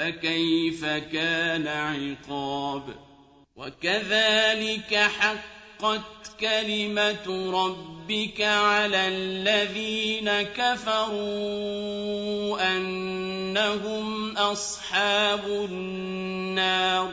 فكيف كان عقاب وكذلك حقت كلمة ربك على الذين كفروا أنهم أصحاب النار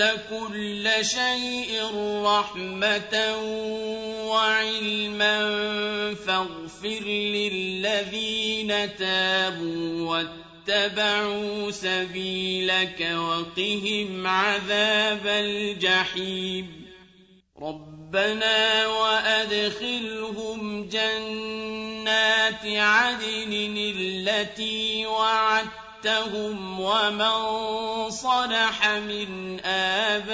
كل شيء رحمة وعلما فاغفر للذين تابوا واتبعوا سبيلك وقهم عذاب الجحيم ربنا وأدخلهم جنات عدن التي وعدت وَعَدتَّهُمْ وَمَن صَلَحَ مِنْ آبَائِهِمْ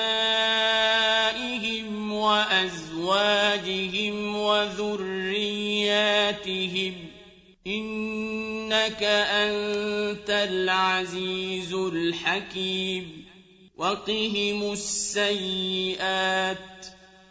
وَأَزْوَاجِهِمْ وَذُرِّيَّاتِهِمْ ۚ إِنَّكَ أَنتَ الْعَزِيزُ الْحَكِيمُ وَقِهِمُ السَّيِّئَاتِ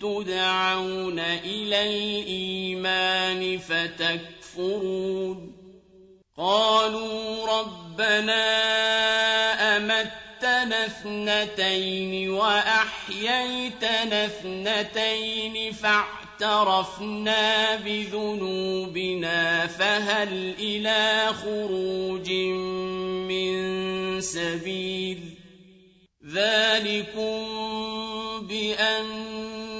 تدعون إلى الإيمان فتكفرون. قالوا ربنا أمتنا اثنتين وأحييتنا اثنتين فاعترفنا بذنوبنا فهل إلى خروج من سبيل؟ ذلكم بأن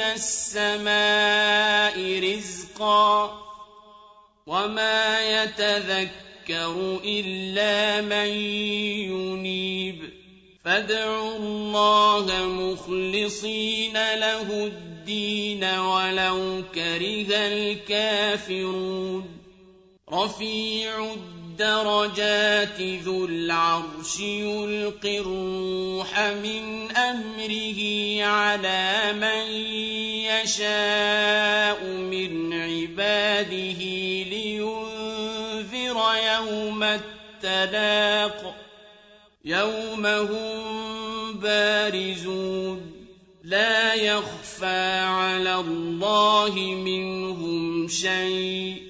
من السماء رزقا وما يتذكر إلا من ينيب فادعوا الله مخلصين له الدين ولو كره الكافرون رفيع الدرجات ذو العرش يلقي الروح من أمره على من يشاء من عباده لينذر يوم التلاق يوم هم بارزون لا يخفى على الله منهم شيء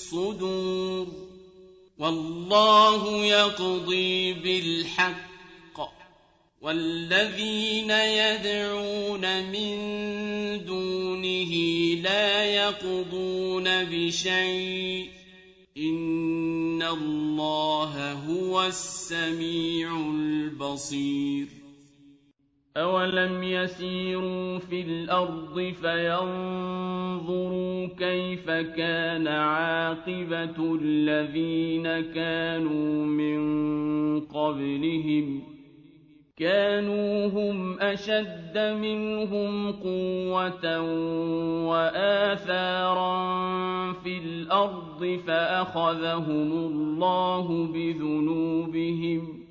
والله يقضي بالحق والذين يدعون من دونه لا يقضون بشيء إن الله هو السميع البصير أولم يسيروا في الأرض فينظروا كيف كان عاقبة الذين كانوا من قبلهم ۖ كانوا هم أشد منهم قوة وآثارا في الأرض فأخذهم الله بذنوبهم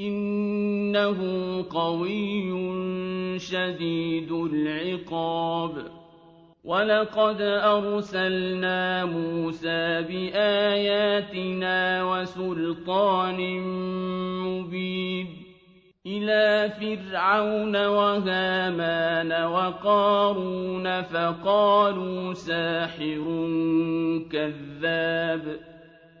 إنه قوي شديد العقاب. ولقد أرسلنا موسى بآياتنا وسلطان مبين إلى فرعون وهامان وقارون فقالوا ساحر كذاب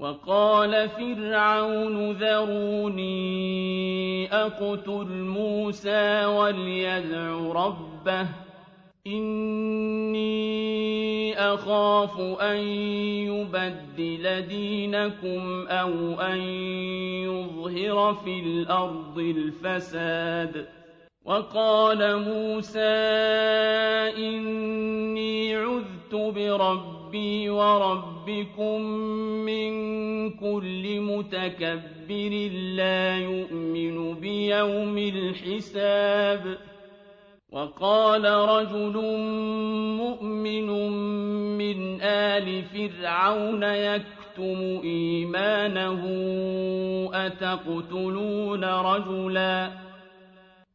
وقال فرعون ذروني أقتل موسى وليدع ربه إِنِّي أَخَافُ أَن يُبَدِّلَ دِينَكُمْ أَوْ أَن يُظْهِرَ فِي الْأَرْضِ الْفَسَادَ وَقَالَ مُوسَىٰ إِنِّي عُذْتُ بِرَبِّي وَرَبِّكُم مِّن كُلِّ مُتَكَبِّرٍ لَّا يُؤْمِنُ بِيَوْمِ الْحِسَابِ. وقال رجل مؤمن من آل فرعون يكتم إيمانه أتقتلون رجلا؟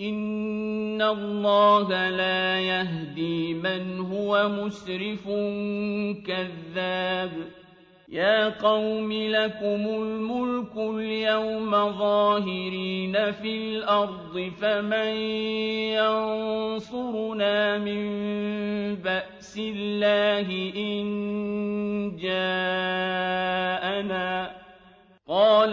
إِنَّ اللَّهَ لَا يَهْدِي مَنْ هُوَ مُسْرِفٌ كَذَّابٌ. يا قوم لكم الملك اليوم ظاهرين في الأرض فمن ينصرنا من بأس الله إن جاءنا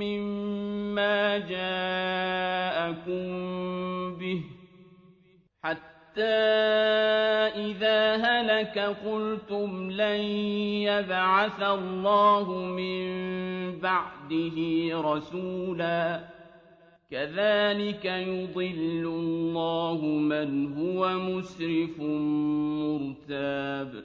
مما جاءكم به حتى إذا هلك قلتم لن يبعث الله من بعده رسولا كذلك يضل الله من هو مسرف مرتاب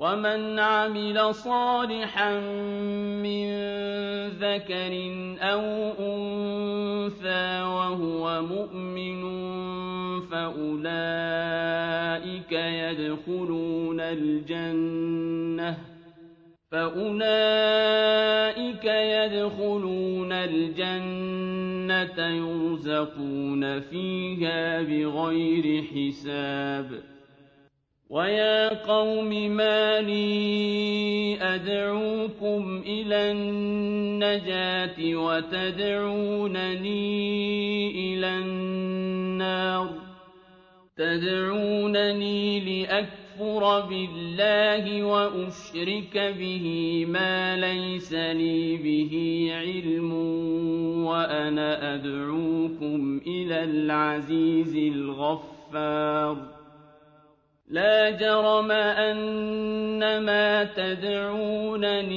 ومن عمل صالحا من ذكر أو أنثى وهو مؤمن فأولئك يدخلون الجنة فأولئك يدخلون الجنة يرزقون فيها بغير حساب ويا قوم ما لي أدعوكم إلى النجاة وتدعونني إلى النار تدعونني لأكفر بالله وأشرك به ما ليس لي به علم وأنا أدعوكم إلى العزيز الغفار لا جرم أن ما تدعونني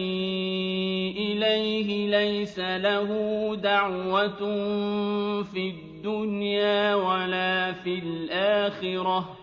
إليه ليس له دعوة في الدنيا ولا في الآخرة.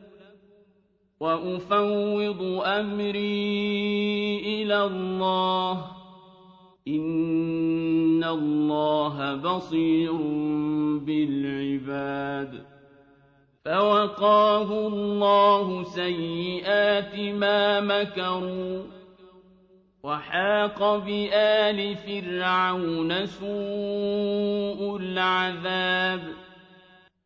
وَأُفَوِّضُ أَمْرِي إِلَى اللَّهِ ۚ. إِنَّ اللَّهَ بَصِيرٌ بِالْعِبَادِ. فَوَقَاهُ اللَّهُ سَيِّئَاتِ مَا مَكَرُوا ۖ. وَحَاقَ بِآلِ فِرْعَوْنَ سُوءُ الْعَذَابِ.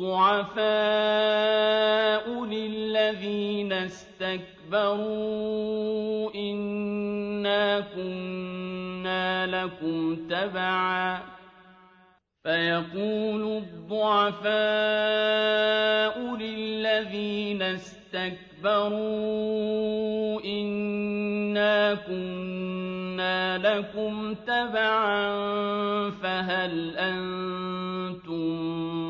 الضُّعَفَاءُ لِلَّذِينَ اسْتَكْبَرُوا إِنَّا كُنَّا لَكُمْ تَبَعًا. فَيَقُولُ الضُّعَفَاءُ لِلَّذِينَ اسْتَكْبَرُوا إِنَّا كُنَّا لَكُمْ تَبَعًا. فَهَلْ أَنتُم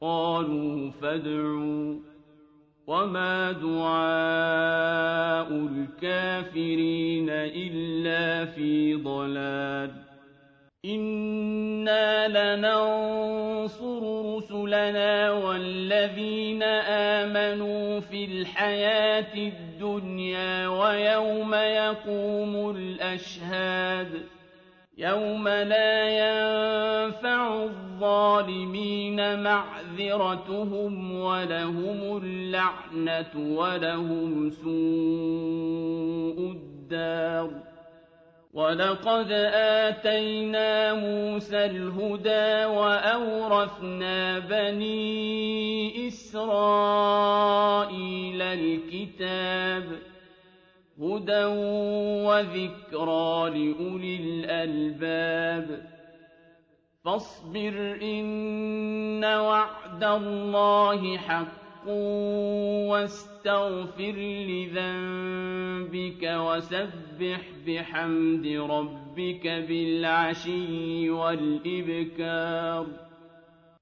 قَالُوا فَادْعُوا ۗ وَمَا دُعَاءُ الْكَافِرِينَ إِلَّا فِي ضَلَالٍ إِنَّا لَنَنصُرُ رُسُلَنَا وَالَّذِينَ آمَنُوا فِي الْحَيَاةِ الدُّنْيَا وَيَوْمَ يَقُومُ الْأَشْهَادُ يَوْمَ لَا يَنفَعُ الظَّالِمِينَ مَعْذِرَتُهُمْ وَلَهُمُ اللَّعْنَةُ وَلَهُمْ سُوءُ الدَّارِ وَلَقَدْ آتَيْنَا مُوسَى الْهُدَىٰ وَأَوْرَثْنَا بَنِي إِسْرَائِيلَ الْكِتَابَ هُدًى وَذِكْرَىٰ لِأُولِي الْأَلْبَابِ فَاصْبِرْ إِنَّ وَعْدَ اللَّهِ حَقٌّ وَاسْتَغْفِرْ لِذَنبِكَ وَسَبِّحْ بِحَمْدِ رَبِّكَ بِالْعَشِيِّ وَالْإِبْكَارِ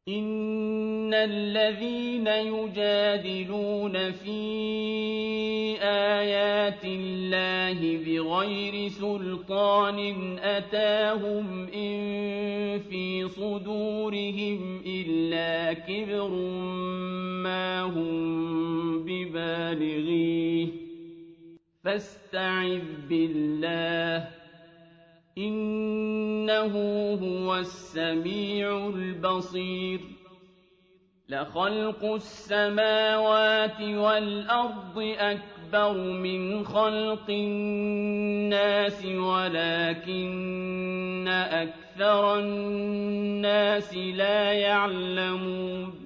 إِنَّ الَّذِينَ يُجَادِلُونَ فِي آيَاتِ اللَّهِ بِغَيْرِ سُلْطَانٍ أَتَاهُمْ إِن فِي صُدُورِهِمْ إِلَّا كِبْرٌ مَّا هُم بِبَالِغِيهِ ۚ فَاسْتَعِذْ بِاللَّهِ ۖ إِنَّهُ هُوَ السَّمِيعُ الْبَصِيرُ. لَخَلْقُ السَّمَاوَاتِ وَالْأَرْضِ أَكْبَرُ مِنْ خَلْقِ النَّاسِ وَلَٰكِنَّ أَكْثَرَ النَّاسِ لَا يَعْلَمُونَ.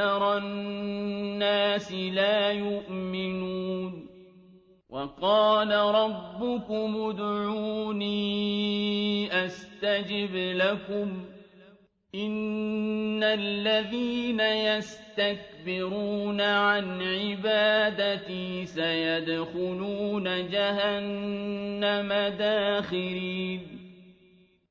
النَّاسِ لَا يُؤْمِنُونَ وَقَالَ رَبُّكُمُ ادْعُونِي أَسْتَجِبْ لَكُمْ ۚ إِنَّ الَّذِينَ يَسْتَكْبِرُونَ عَنْ عِبَادَتِي سَيَدْخُلُونَ جَهَنَّمَ دَاخِرِينَ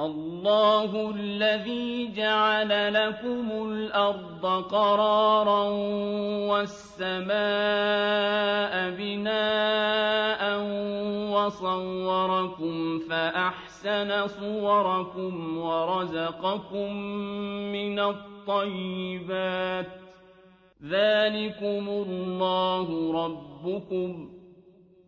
اللَّهُ الَّذِي جَعَلَ لَكُمُ الْأَرْضَ قَرَارًا وَالسَّمَاءَ بِنَاءً وَصَوَّرَكُمْ فَأَحْسَنَ صُوَرَكُمْ وَرَزَقَكُم مِّنَ الطَّيِّبَاتِ ۚ. ذَٰلِكُمُ اللَّهُ رَبُّكُمْ.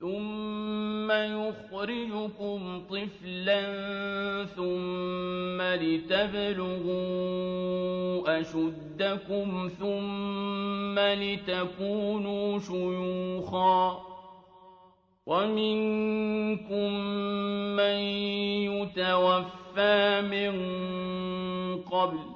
ثُمَّ يُخْرِجُكُمْ طِفْلًا ثُمَّ لِتَبْلُغُوا أَشُدَّكُمْ ثُمَّ لِتَكُونُوا شُيُوخًا وَمِنكُم مَّن يُتَوَفَّىٰ مِن قَبْلُ ۖ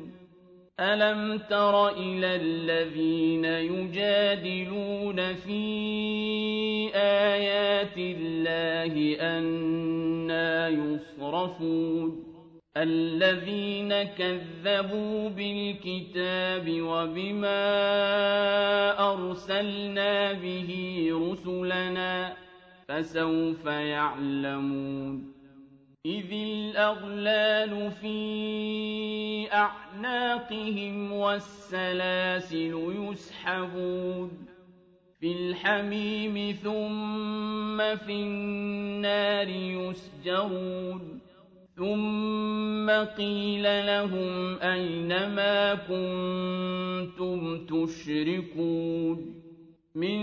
أَلَمْ تَرَ إِلَى الَّذِينَ يُجَادِلُونَ فِي آيَاتِ اللَّهِ أَنَّىٰ يُصْرَفُونَ الَّذِينَ كَذَّبُوا بِالْكِتَابِ وَبِمَا أَرْسَلْنَا بِهِ رُسُلَنَا ۖ فَسَوْفَ يَعْلَمُونَ إِذِ الْأَغْلَالُ فِي أَعْنَاقِهِمْ وَالسَّلَاسِلُ يُسْحَبُونَ فِي الْحَمِيمِ ثُمَّ فِي النَّارِ يُسْجَرُونَ ثُمَّ قِيلَ لَهُمْ أَيْنَ مَا كُنتُمْ تُشْرِكُونَ مِن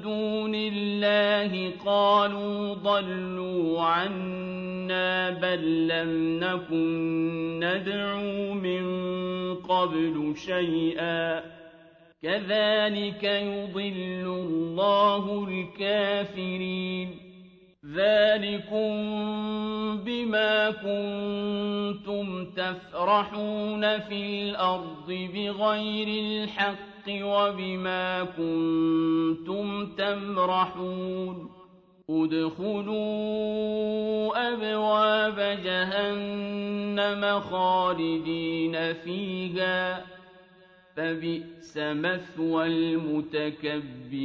دُونِ اللَّهِ قَالُوا ضَلُّوا عَنَّا بَل لَّمْ نَكُن نَّدْعُو مِن قَبْلُ شَيْئًا ۚ. كَذَٰلِكَ يُضِلُّ اللَّهُ الْكَافِرِينَ. ذلكم بما كنتم تفرحون في الأرض بغير الحق وبما كنتم تمرحون ادخلوا أبواب جهنم خالدين فيها فبئس مثوى المتكبرين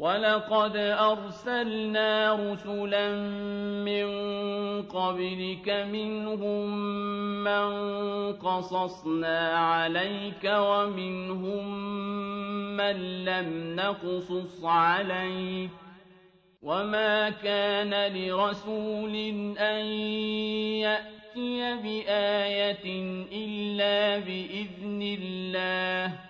وَلَقَدْ أَرْسَلْنَا رُسُلًا مِّن قَبْلِكَ مِنْهُم مَّن قَصَصْنَا عَلَيْكَ وَمِنْهُم مَّن لَّمْ نَقْصُصْ عَلَيْكَ ۗ وَمَا كَانَ لِرَسُولٍ أَن يَأْتِيَ بِآيَةٍ إِلَّا بِإِذْنِ اللَّهِ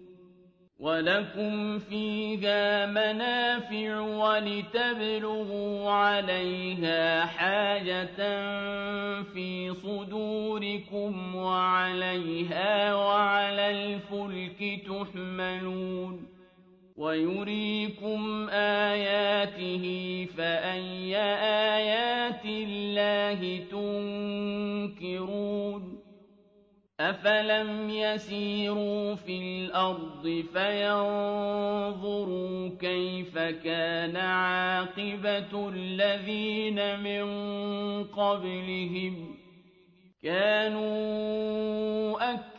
وَلَكُمْ فِيهَا مَنَافِعُ وَلِتَبْلُغُوا عَلَيْهَا حَاجَةً فِي صُدُورِكُمْ وَعَلَيْهَا وَعَلَى الْفُلْكِ تُحْمَلُونَ وَيُرِيكُمْ آيَاتِهِ فَأَيَّ آيَاتِ اللَّهِ تُنكِرُونَ أفلم يسيروا في الأرض فينظروا كيف كان عاقبة الذين من قبلهم كانوا أكثر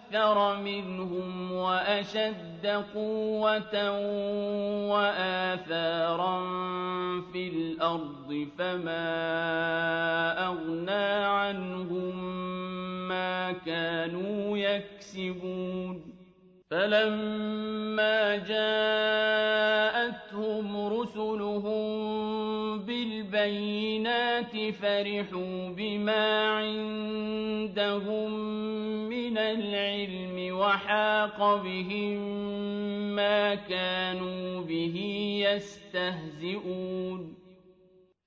منهم وأشد قوة وآثارا في الأرض فما أغنى عنهم ما كانوا يكسبون. فلما جاءتهم رسلهم بالبينات فرحوا بما عندهم من العلم وحاق بهم ما كانوا به يستهزئون.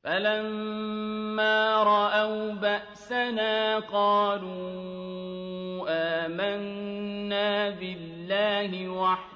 فَلَمَّا رَأَوْا بَأْسَنَا قَالُوا آمَنَّا بِاللَّهِ وَحْدَهُ